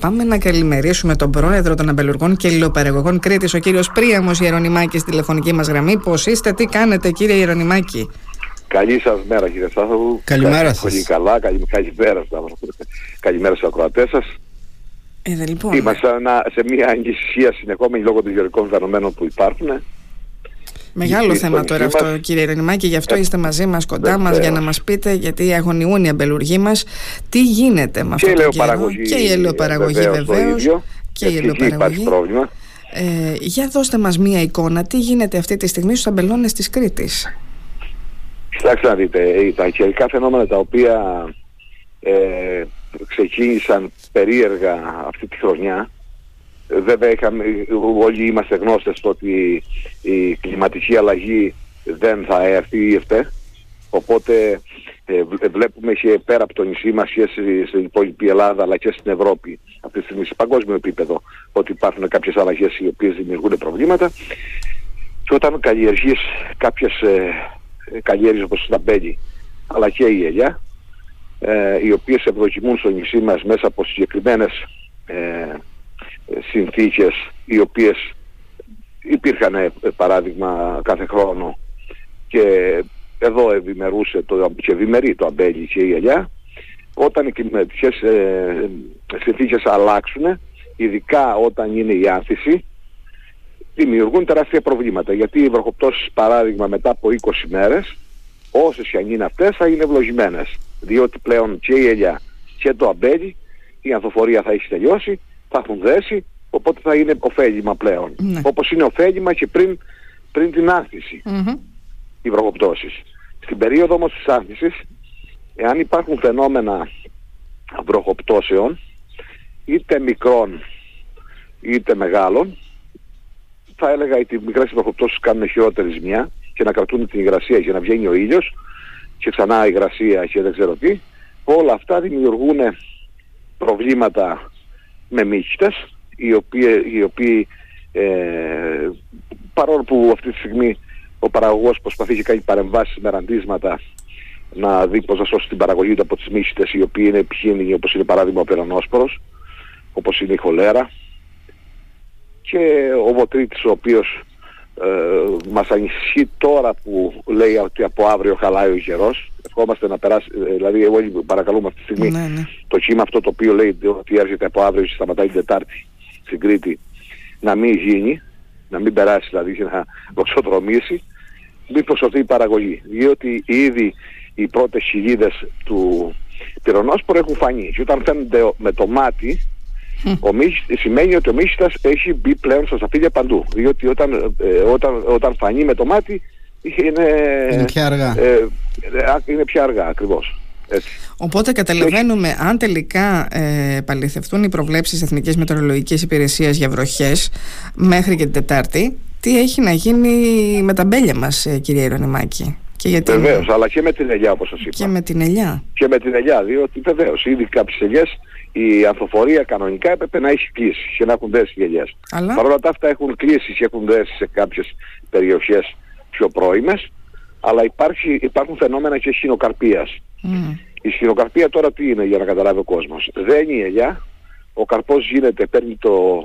Πάμε να καλημερίσουμε τον πρόεδρο των αμπελουργών και υλοπαραγωγών Κρήτης, ο κύριος Πρίαμος Ιερονιμάκη, στη τηλεφωνική μας γραμμή. Πώς είστε, τι κάνετε, κύριε Ιερονιμάκη. Καλή σας μέρα, κύριε Στάθοβου. Καλημέρα σας. Πολύ καλά, καλη, καλημέρα σας. Καλημέρα στους ακροατές σας. Ε, λοιπόν, Είμαστε σε μια αγκησία συνεχόμενη λόγω των γεωργικών φαινομένων που υπάρχουν. Μεγάλο Και θέμα στο τώρα νησί αυτό, μας- κύριε Ιερονιμάκη. Γι' αυτό Ε, είστε μαζί μας, κοντά μας, βεβαίως. για να μας πείτε, γιατί αγωνιούν οι αμπελουργοί μας. Τι γίνεται με Και αυτό η το καιρό; ελαιοπαραγωγή. Και η ελαιοπαραγωγή, βεβαίως, το βεβαίως. ίδιο. Και η εκεί υπάρχει ελαιοπαραγωγή. πρόβλημα. Ε, για δώστε μας μία εικόνα, τι γίνεται αυτή τη στιγμή στους αμπελώνες της Κρήτης; Κοιτάξτε να δείτε, ε, τα καιρικά φαινόμενα τα οποία ε, ξεκίνησαν περίεργα αυτή τη χρονιά, ε, βέβαια είχαμε, όλοι είμαστε γνώστες στο ότι η κλιματική αλλαγή δεν θα έρθει ή εφτέ, οπότε ε, βλέ- βλέπουμε και πέρα από το νησί μας και στη- στην υπόλοιπη Ελλάδα αλλά και στην Ευρώπη αυτή τη στιγμή σε παγκόσμιο επίπεδο ότι υπάρχουν κάποιες αλλαγές οι οποίες δημιουργούν προβλήματα. Και όταν καλλιεργείς κάποιες ε, ε, καλλιέργειες όπως τα μπέλη αλλά και η ελιά ε, οι οποίες ευδοκιμούν στο νησί μας μέσα από συγκεκριμένες ε, ε, συνθήκες οι οποίες υπήρχαν ε, παράδειγμα κάθε χρόνο και εδώ ευημερούσε το, και ευημερεί το αμπέλι και η ελιά όταν οι κλιματικές ε, συνθήκες αλλάξουν ειδικά όταν είναι η άνθηση δημιουργούν τεράστια προβλήματα. Γιατί οι βροχοπτώσεις παράδειγμα μετά από 20 μέρες, όσες και αν είναι αυτές, θα είναι ευλογημένες. Διότι πλέον και η ελιά και το αμπέλι, η ανθοφορία θα έχει τελειώσει, θα έχουν δέσει, οπότε θα είναι ωφέλιμα πλέον. Ναι. Όπως είναι ωφέλιμα και πριν, πριν την άνθηση Μμμ. οι βροχοπτώσεις. Στην περίοδο όμως της άνθησης, εάν υπάρχουν φαινόμενα βροχοπτώσεων, είτε μικρών είτε μεγάλων, θα έλεγα ότι οι μικρές βροχοπτώσεις κάνουν χειρότερη ζημιά και να κρατούν την υγρασία για να βγαίνει ο ήλιος και ξανά η υγρασία και δεν ξέρω τι. Όλα αυτά δημιουργούν προβλήματα με μύχτες, οι οποίοι, οι οποίοι ε, παρόλο που αυτή τη στιγμή ο παραγωγός προσπαθεί και κάνει παρεμβάσεις με ραντίσματα να δει πώς να σώσει την παραγωγή του από τις μύχτες οι οποίοι είναι επικίνδυνοι όπως είναι παράδειγμα ο περανόσπορος, όπως είναι η χολέρα. Και ο Βοτρίτης ο οποίος ε, μας ανησυχεί τώρα που λέει ότι από αύριο χαλάει ο καιρός ευχόμαστε να περάσει, ε, δηλαδή εγώ παρακαλούμε αυτή τη στιγμή Ναι, ναι. το κύμα αυτό το οποίο λέει ότι έρχεται από αύριο και σταματάει την Τετάρτη στην Κρήτη να μην γίνει, να μην περάσει δηλαδή και να δοξοδρομήσει, μήπως αυτή η παραγωγή. Διότι ήδη οι πρώτες χιλίδες του πυρονόσπορου έχουν φανεί και όταν φαίνονται με το μάτι ο μύχ, σημαίνει ότι ο μύχτας έχει μπει πλέον στα σαφίδια παντού. Διότι όταν, ε, όταν, όταν φανεί με το μάτι είναι, Είναι πια αργά. ε, ε, είναι πια αργά ακριβώς. Έτσι. Οπότε καταλαβαίνουμε αν τελικά ε, παληθευτούν οι προβλέψεις Εθνικής Μετεωρολογικής Υπηρεσίας για βροχές μέχρι και την Τετάρτη, τι έχει να γίνει με τα μπέλια μας, ε, κύριε Ιερονιμάκη. Και, για την- Βεβαίως, αλλά και με την ελιά όπως σας είπα. και με την ελιά. και με την ελιά, διότι βεβαίως ήδη κάποιες ελιές η ανθοφορία κανονικά έπρεπε να έχει κλείσει και να έχουν δέσει οι ελιές. Αλλά; Παρ' όλα τα αυτά έχουν κλείσει και έχουν δέσει σε κάποιες περιοχές πιο πρώιμες, αλλά υπάρχει, υπάρχουν φαινόμενα και χινοκαρπίας. μ, Η χινοκαρπία τώρα τι είναι για να καταλάβει ο κόσμος. Δένει η ελιά, ο καρπός γίνεται, παίρνει το,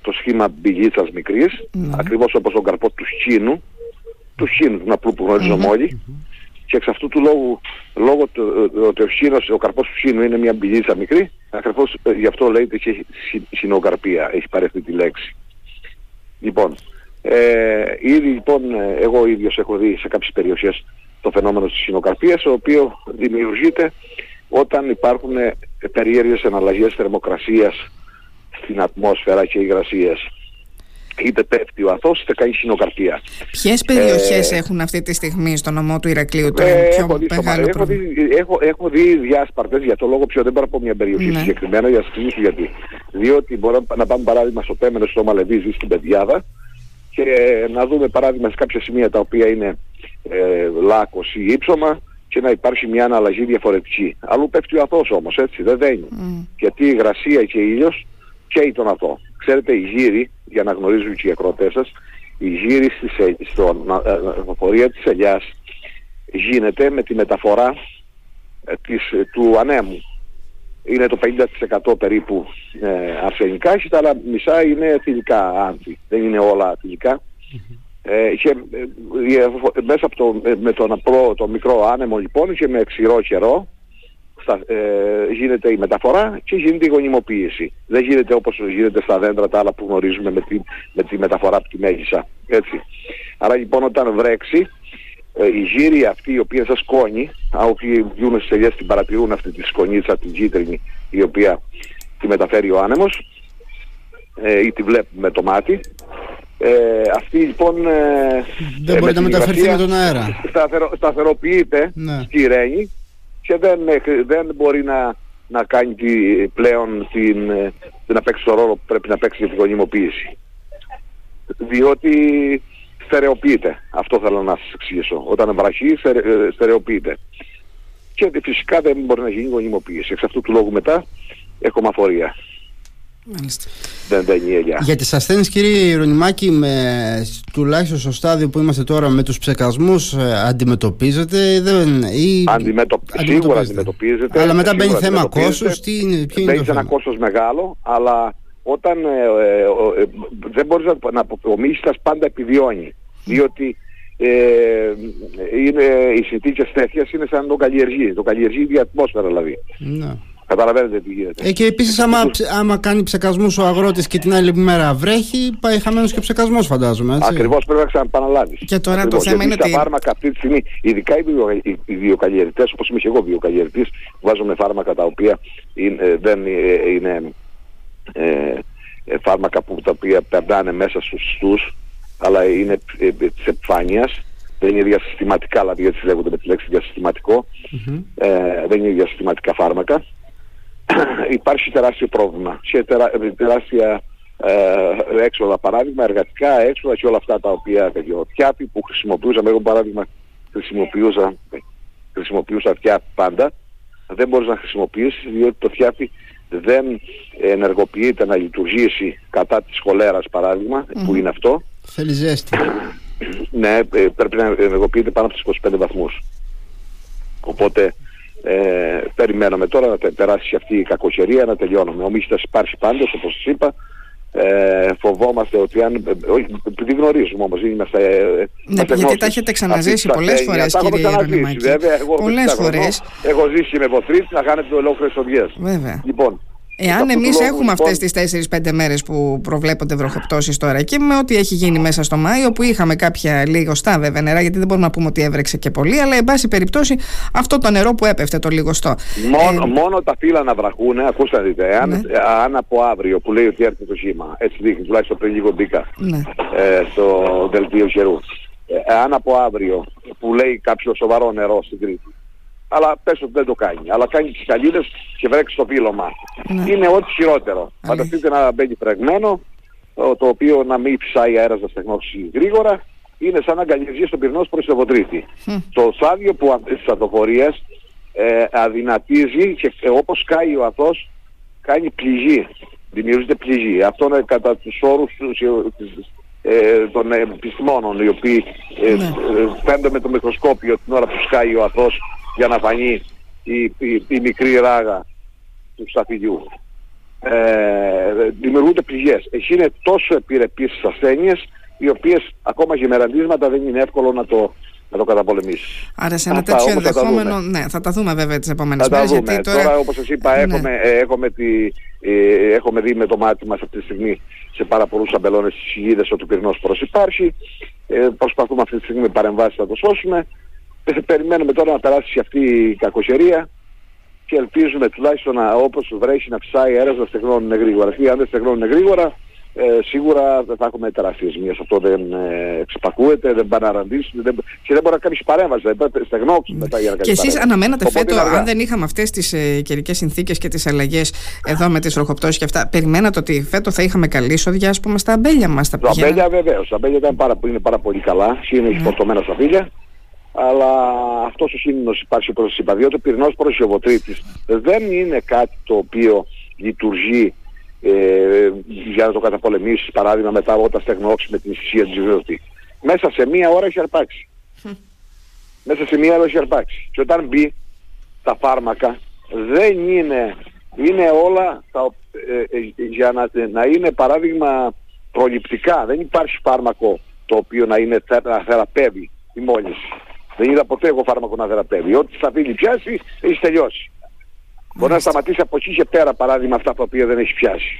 το σχήμα μπηλίτσας μικρής, Ναι. ακριβώς όπως τον καρπό του σκήνου, του σκήνου, του απλού που γνωρίζουμε Μμμ. όλοι, και εξ αυτού του λόγου, λόγω του ε, ότι ο, σκήνος, ο καρπός του σκήνου είναι μια μπηλίτσα μικρή, ακριβώς ε, γι' αυτό λέγεται και συ- συνοκαρπία, έχει πάρει αυτή τη λέξη. Λοιπόν, ε, ήδη λοιπόν ε, εγώ ίδιος έχω δει σε κάποιες περιοχές το φαινόμενο της συνοκαρπίας, το οποίος δημιουργείται όταν υπάρχουν ε, περίεργες εναλλαγές θερμοκρασίας στην ατμόσφαιρα και υγρασίες. Είτε πέφτει ο αθός, είτε κάνει συνοκαρπία. ποιες περιοχές Ε, έχουν αυτή τη στιγμή στο νομό του Ηρακλείου το Ε, πιο έχω, δει στο μεγάλο Μαρέ, έχω, πρόβλημα; δει, έχω, έχω δει διάσπαρτες για το λόγο πιο δεν μπορώ από μια περιοχή Ναι. συγκεκριμένα για να σας εξηγήσω γιατί. Διότι μπορώ να πάμε παράδειγμα στο Πέμενο, στο Μαλεβίζι, στην Πεδιάδα και να δούμε παράδειγμα σε κάποια σημεία τα οποία είναι ε, λάκκος ή ύψωμα και να υπάρχει μια αναλλαγή διαφορετική. Αλλού πέφτει ο αθός όμως, έτσι, δεν δένει. Μ, Γιατί η υγρασία και ήλιος καίει τον αθώο. Ξέρετε, η γύρι, για να γνωρίζουν και οι ακροτές σας, η γύρι στις, ε- στον ε, ε, πορεία της ελιάς γίνεται με τη μεταφορά ε, της, ε, του ανέμου. Είναι το 50% περίπου ε, αρσενικά και τα άλλα μισά είναι θηλυκά άνθη. Δεν είναι όλα θηλυκά. Ε, και, ε, μέσα από το, με τον απλό, το μικρό άνεμο λοιπόν και με ξηρό καιρό στα, ε, γίνεται η μεταφορά και γίνεται η γονιμοποίηση. Δεν γίνεται όπως γίνεται στα δέντρα τα άλλα που γνωρίζουμε με τη, με τη μεταφορά από τη μέγισσα. Έτσι. Άρα λοιπόν όταν βρέξει ε, οι γύροι αυτοί οι οποίοι είναι σαν σκόνη, όποιοι βγουν στις ελιές την παρατηρούν αυτή τη σκονίτσα, την κίτρινη, η οποία τη μεταφέρει ο άνεμος ε, ή τη βλέπουμε με το μάτι. Ε, αυτή λοιπόν ε, δεν μπορεί να μεταφερθεί με τον αέρα. Σταθερο, σταθεροποιείται ναι. στη Ρένη και δεν, δεν μπορεί να, να κάνει τη, πλέον την, να παίξει το ρόλο που πρέπει να παίξει για την γονιμοποίηση. Διότι στερεοποιείται. Αυτό θέλω να σας εξηγήσω. Όταν βραχεί στερεοποιείται. Και φυσικά δεν μπορεί να γίνει γονιμοποίηση. Εξ αυτού του λόγου μετά έχουμε αφορία. Μάλιστα. Δεν, δεν είναι Για τις ασθένειες κύριε Ιερονιμάκη με, τουλάχιστον στο στάδιο που είμαστε τώρα με τους ψεκασμούς ε, αντιμετωπίζετε δεν, ή... Αντιμετω... Σίγουρα αντιμετωπίζετε; Αλλά μετά μπαίνει θέμα κόστος τι είναι, ποιο είναι ένα κόστος μεγάλο αλλά όταν ε, ε, ε, δεν μπορείς να, να απομίσεις πάντα επιβιώνει διότι ε, είναι, οι συνθήκες τέτοιες είναι σαν το καλλιεργεί το καλλιεργεί η ατμόσφαιρα δηλαδή ναι. Καταλαβαίνετε τι γίνεται. Ε, και επίσης, άμα, άμα κάνει ψεκασμούς ο αγρότης και την άλλη μέρα βρέχει, πάει χαμένος και ψεκασμός, φαντάζομαι. Ακριβώς πρέπει να ξαναπαναλάβεις. Και τώρα Ακριβώς. το θέμα είναι. Τα φάρμακα αυτή τη στιγμή, ειδικά οι, βιο, οι βιοκαλλιεργητές, όπως είμαι και εγώ βιοκαλλιεργητής, βάζουμε φάρμακα τα οποία είναι, ε, δεν ε, είναι ε, ε, φάρμακα που τα οποία περνάνε μέσα στους ιστού, αλλά είναι ε, της επιφάνειας. Δεν είναι διασυστηματικά, δηλαδή έτσι λέγονται με τη λέξη διασυστηματικό. Mm-hmm. Ε, δεν είναι διασυστηματικά φάρμακα. υπάρχει τεράστιο πρόβλημα και τερα, τεράστια ε, έξοδα, παράδειγμα εργατικά έξοδα και όλα αυτά τα οποία ο Τιάπη που χρησιμοποιούσαμε, εγώ παράδειγμα χρησιμοποιούσα, χρησιμοποιούσα Τιάπη πάντα, δεν μπορείς να χρησιμοποιήσεις διότι το Τιάπη δεν ενεργοποιείται να λειτουργήσει κατά της χολέρας παράδειγμα, mm-hmm. που είναι αυτό. Θέλεις ζέστη. ναι, ε, πρέπει να ενεργοποιείται πάνω από τους 25 βαθμούς. Οπότε ε, περιμένουμε τώρα να περάσει αυτή η κακοκαιρία να τελειώνουμε. Ο Μίστας υπάρχει πάντως όπως σας είπα. Ε, φοβόμαστε ότι αν. Όχι, επειδή γνωρίζουμε όμως, είμαστε. Ε, ναι, γιατί τα έχετε ξαναζήσει πολλές φορές, κύριε Ρονιμάκη. Βέβαια, εγώ πολλές φορές. Έχω ζήσει με βοθρίτ να κάνετε ολόκληρες οδιές. Βέβαια. Λοιπόν, Εάν εμείς έχουμε λοιπόν... αυτές τις 4-5 μέρες που προβλέπονται βροχοπτώσεις τώρα και με ό,τι έχει γίνει μέσα στο Μάιο, που είχαμε κάποια λιγοστά βέβαια νερά, γιατί δεν μπορούμε να πούμε ότι έβρεξε και πολύ, αλλά εν πάση περιπτώσει αυτό το νερό που έπεφτε, το λιγοστό. Μόνο, ε... μόνο τα φύλλα να βραχούν, ακούστε να δείτε, αν, ναι. αν από αύριο που λέει ότι έρχεται το σχήμα, έτσι δείχνει, τουλάχιστον πριν λίγο μπήκα ναι. ε, στο δελτίο καιρού. Ε, αν από αύριο που λέει κάποιο σοβαρό νερό στην Κρήτη, αλλά πες ότι δεν το κάνει. Αλλά κάνει τις καλύδες και βρέξει το πύλωμα. Ναι. Είναι ό,τι χειρότερο. Φανταστείτε να μπαίνει φραγμένο, το οποίο να μην ψάει αέρας να στεγνώσει γρήγορα, είναι σαν να αγκαλιαζεί στον πυρνός προς το βοτρίτη. Το στάδιο που τις αδοφορίες ε, αδυνατίζει και ε, όπως κάει ο αθός κάνει πληγή. Δημιουργείται πληγή. Αυτό είναι κατά τους όρους ε, των επιστημόνων οι οποίοι ε, ναι. φαίνονται με το μικροσκόπιο την ώρα που σκάει ο αθός για να φανεί η, η, η μικρή ράγα του σταφυλιού. Ε, δημιουργούνται πληγές. Εσύ είναι τόσο επιρρεπείς στις ασθένειες οι οποίες ακόμα και με ραντίσματα δεν είναι εύκολο να το, να το καταπολεμήσεις. Άρα σε ένα τέτοιο ενδεχόμενο, ναι, θα τα δούμε βέβαια τις επόμενες μέρες. Γιατί τώρα... τώρα όπως σας είπα ναι. έχουμε, ε, έχουμε, τη, ε, έχουμε δει με το μάτι μας αυτή τη στιγμή σε πάρα πολλούς αμπελώνες στις ηγίδες ότι ο πυρνός προς υπάρχει. Ε, προσπαθούμε αυτή τη στιγμή με παρεμβάσεις να το σώσουμε. Ε, περιμένουμε τώρα να περάσει αυτή η κακοσερία και ελπίζουμε τουλάχιστον να, όπως βρέσει να ψάει αέρας να στεγνώνουν γρήγορα. Και αν δεν στεγνώνουν γρήγορα ε, σίγουρα δεν θα έχουμε τεράστιες ζημίες. Αυτό δεν ε, εξυπακούεται, δεν πάνε να ραντήσουν δεν, και δεν μπορεί να κάνεις παρέμβαση. Δεν πρέπει να στεγνώξουν μετά για να κάνεις Και εσείς αναμένατε φέτο, αν δεν είχαμε αυτές τις ε, καιρικές συνθήκες και τις αλλαγές εδώ με τις ροχοπτώσεις και αυτά, περιμένατε ότι φέτο θα είχαμε καλή σοδιά ας πούμε στα αμπέλια μας. Τα, τα αμπέλια βεβαίως. Τα αμπέλια ήταν πάρα, είναι πάρα πολύ καλά. Είναι mm. στα αμπέλια αλλά αυτός ο κίνδυνος υπάρχει όπως σας είπα, διότι ο πυρηνός προσιοβοτρίτης δεν είναι κάτι το οποίο λειτουργεί ε, για να το καταπολεμήσεις παράδειγμα μετά όταν στεγνώξει με την ησυχία της ζωής Μέσα σε μία ώρα έχει αρπάξει. Μέσα σε μία ώρα έχει αρπάξει. Και όταν μπει τα φάρμακα δεν είναι είναι όλα τα, ε, ε, για να, να είναι παράδειγμα προληπτικά. Δεν υπάρχει φάρμακο το οποίο να, είναι, να θεραπεύει η μόλυνση. Δεν είδα ποτέ εγώ φάρμακο να θεραπεύει. Ό,τι θα φίλη πιάσει, έχει τελειώσει. Μπορεί να σταματήσει από εκεί και πέρα παράδειγμα αυτά τα οποία δεν έχει πιάσει.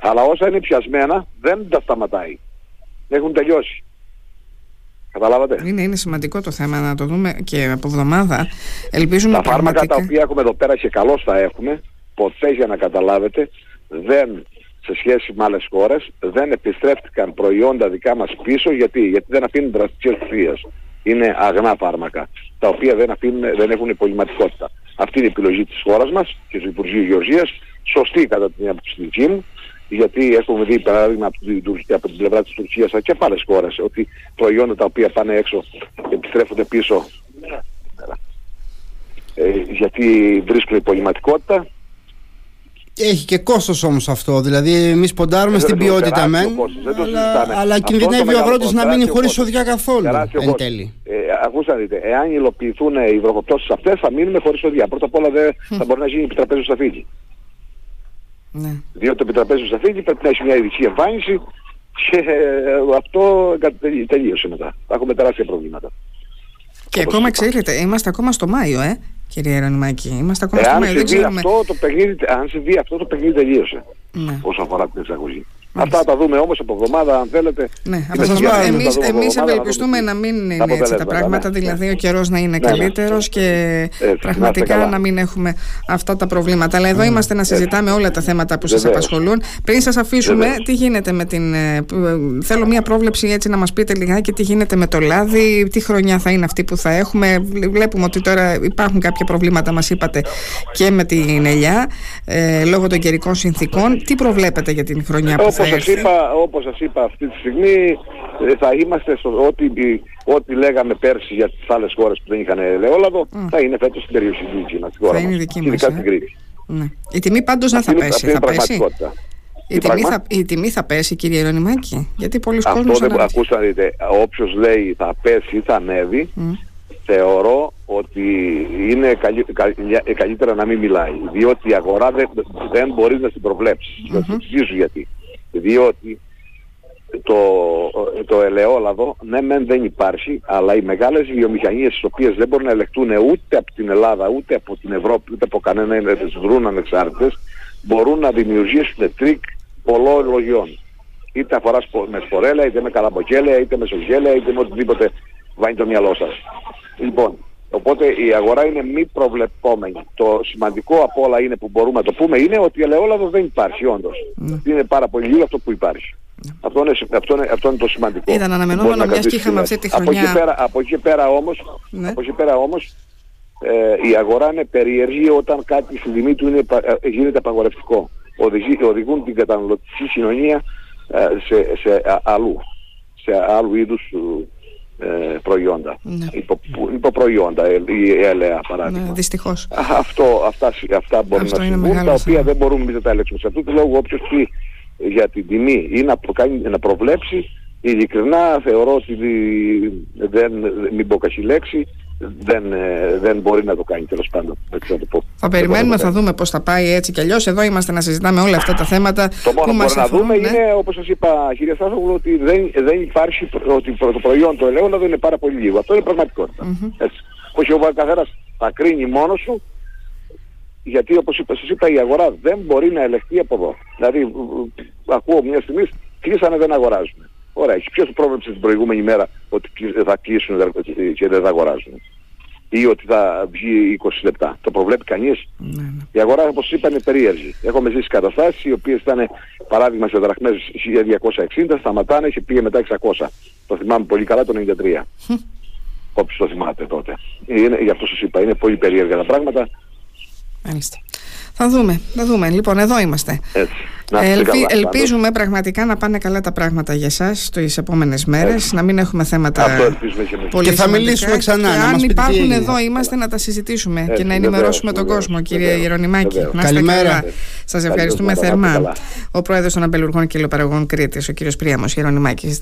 Αλλά όσα είναι πιασμένα δεν τα σταματάει. Έχουν τελειώσει. Καταλάβατε; Είναι, είναι σημαντικό το θέμα να το δούμε και από εβδομάδα. Ελπίζουμε τα φάρμακα τα οποία έχουμε εδώ πέρα και καλώς τα έχουμε, ποτέ για να καταλάβετε, δεν σε σχέση με άλλες χώρες δεν επιστρέφτηκαν προϊόντα δικά μας πίσω γιατί, γιατί δεν αφήνουν δραστικές ουσίες. Είναι αγνά φάρμακα, τα οποία δεν, αφήνουν, δεν έχουν υπολοιματικότητα. Αυτή είναι η επιλογή της χώρας μας και του Υπουργείου Γεωργίας, σωστή κατά την άποψη μου, γιατί έχουμε δει παράδειγμα από την, από την πλευρά της Τουρκίας και από άλλες χώρες ότι προϊόντα τα οποία πάνε έξω επιστρέφονται πίσω ε, γιατί βρίσκουν υπολοιματικότητα έχει και κόστος όμως αυτό. Δηλαδή, εμείς ποντάρουμε στην ποιότητα μεν. Αλλά, αλλά κινδυνεύει ο αγρότης να μείνει χωρίς οδιά καθόλου. Εν τέλει. Ε, ακούστε δείτε, εάν υλοποιηθούν οι βροχοπτώσεις αυτές, θα μείνουμε χωρίς οδιά. Πρώτα απ' όλα δεν θα μπορεί να γίνει επιτραπέζιο στα φύγη. Ναι. Διότι το επιτραπέζιο στα φύγη πρέπει να έχει μια ειδική εμφάνιση και ε, αυτό τελείωσε μετά. Θα έχουμε τεράστια προβλήματα. Και ακόμα ξέρετε, είμαστε ακόμα στο Μάιο, ε κύριε Ρονιμάκη. Είμαστε ακόμα στο Μάιο. Δεν ξέρουμε. Αυτό το παιχνίδι, αν συμβεί αυτό το παιχνίδι τελείωσε. Ναι. Όσο αφορά την εξαγωγή. Αυτά τα δούμε όμως από εβδομάδα, αν θέλετε. Ναι, Εμεί ευελπιστούμε να μην είναι έτσι τα πράγματα, ναι. δηλαδή ο καιρός να είναι ναι, ναι. καλύτερος και πραγματικά να μην έχουμε αυτά τα προβλήματα. Αλλά εδώ είμαστε να συζητάμε όλα τα θέματα που σας απασχολούν. Πριν σας αφήσουμε, τι γίνεται με την. Ε, θέλω μία πρόβλεψη έτσι να μας πείτε λιγάκι τι γίνεται με το λάδι, τι χρονιά θα είναι αυτή που θα έχουμε. Βλέπουμε ότι τώρα υπάρχουν κάποια προβλήματα, μας είπατε, και με την ελιά ε, λόγω των καιρικών συνθήκων. Τι προβλέπετε για την χρονιά που θα όπως σας, είπα, όπως σας είπα αυτή τη στιγμή ε, θα είμαστε στο ό,τι, ό,τι λέγαμε πέρσι για τις άλλες χώρες που δεν είχαν ελαιόλαδο mm. θα είναι φέτος στην περιοχή του δική μας, χώρα θα είναι δική μας, ε; Ναι. Η τιμή πάντως δεν θα πέσει, θα πέσει; Η τιμή, θα, η τιμή θα πέσει κύριε Ρωνιμάκη, γιατί πολλοί κόσμος... Αυτό δεν ακούστε δείτε, όποιος λέει θα πέσει ή θα ανέβει, mm. θεωρώ ότι είναι καλύ, καλύτερα να μην μιλάει, διότι η αγορά δεν, δεν μπορεί να την προβλέψει. Mm-hmm. γιατί διότι το, το ελαιόλαδο ναι μεν δεν υπάρχει αλλά οι μεγάλες βιομηχανίες τις οποίες δεν μπορούν να ελεκτούν ούτε από την Ελλάδα ούτε από την Ευρώπη ούτε από κανένα να τις βρουν ανεξάρτητες μπορούν να δημιουργήσουν τρικ πολλών λογιών. Είτε αφοράς με σπορέλαια είτε με καλαμποκέλαια είτε με σογιέλαια είτε με οτιδήποτε βάνει το μυαλό σας. Λοιπόν Οπότε η αγορά είναι μη προβλεπόμενη. Το σημαντικό από όλα είναι που μπορούμε να το πούμε είναι ότι ελαιόλαδο δεν υπάρχει όντως. Mm. Είναι πάρα πολύ λίγο αυτό που υπάρχει. Mm. Αυτό, είναι, αυτό, είναι, αυτό είναι το σημαντικό. Ήταν αναμενόμενο μιας και είχαμε αυτή τη χρονιά. Από εκεί πέρα, από εκεί πέρα όμως, ναι. από εκεί πέρα όμως ε, η αγορά είναι περίεργη όταν κάτι στην τιμή του είναι, ε, γίνεται απαγορευτικό. Οδηγεί, οδηγούν την καταναλωτική κοινωνία ε, σε, σε, αλλού, σε άλλου είδους ε, προϊόντα. Ναι. Υπο, υποπροϊόντα, η ελαία παράδειγμα. Ναι, δυστυχώς. Αυτό, αυτά, αυτά μπορούν να συμβούν, τα οποία δεν μπορούμε να τα ελέγξουμε. Σε αυτούς του λόγου όποιος πει για την τιμή ή να, κάνει, να προβλέψει, ειλικρινά θεωρώ ότι δεν, μην πω κασί λέξη, δεν, ε, δεν μπορεί να το κάνει τέλος πάντων. Θα περιμένουμε, θα δούμε πώς θα πάει έτσι κι αλλιώς. Εδώ είμαστε να συζητάμε όλα αυτά τα θέματα. Το μόνο που μπορούμε να δούμε ναι. είναι, όπως σας είπα, κύριε Στάθογλου, ότι δεν, δεν υπάρχει ότι το προϊόν το ελαιόλαδο είναι πάρα πολύ λίγο. Αυτό είναι πραγματικότητα. Mm-hmm. Όχι ο καθένας θα κρίνει μόνος σου, γιατί όπως σας είπα, η αγορά δεν μπορεί να ελεγχθεί από εδώ. Δηλαδή, ακούω μια στιγμή, κλείσανε δεν αγοράζουν. Ωραία, ποιος πρόβλεψε την προηγούμενη μέρα ότι θα κλείσουν και δεν θα αγοράζουν; Ή ότι θα βγει 20 λεπτά; Το προβλέπει κανείς; Ναι, ναι. Η αγορά όπως είπα είναι περίεργη. Έχουμε ζήσει καταστάσεις οι οποίες ήταν παράδειγμα σε δραχμές 1260, σταματάνε και πήγε μετά 600. Το θυμάμαι πολύ καλά το 93. Όποιος το θυμάται τότε. Είναι, γι' αυτό σας είπα, είναι πολύ περίεργα τα πράγματα. Μάλιστα. Θα δούμε, θα δούμε. Λοιπόν, εδώ είμαστε. Έτσι. Ελπι, ελπίζουμε πραγματικά να πάνε καλά τα πράγματα για εσά τι επόμενες μέρες, να μην έχουμε θέματα πολύ Και θα μιλήσουμε ξανά. Και αν υπάρχουν εδώ, είμαστε να τα συζητήσουμε και να ενημερώσουμε τον κόσμο, κύριε Γερονιμάκη. Καλημέρα. Σας ευχαριστούμε θερμά. Ο πρόεδρος των Αμπελουργών και Λοπαραγών Κρήτης, ο κύριος Πρίαμος Γερονιμάκη.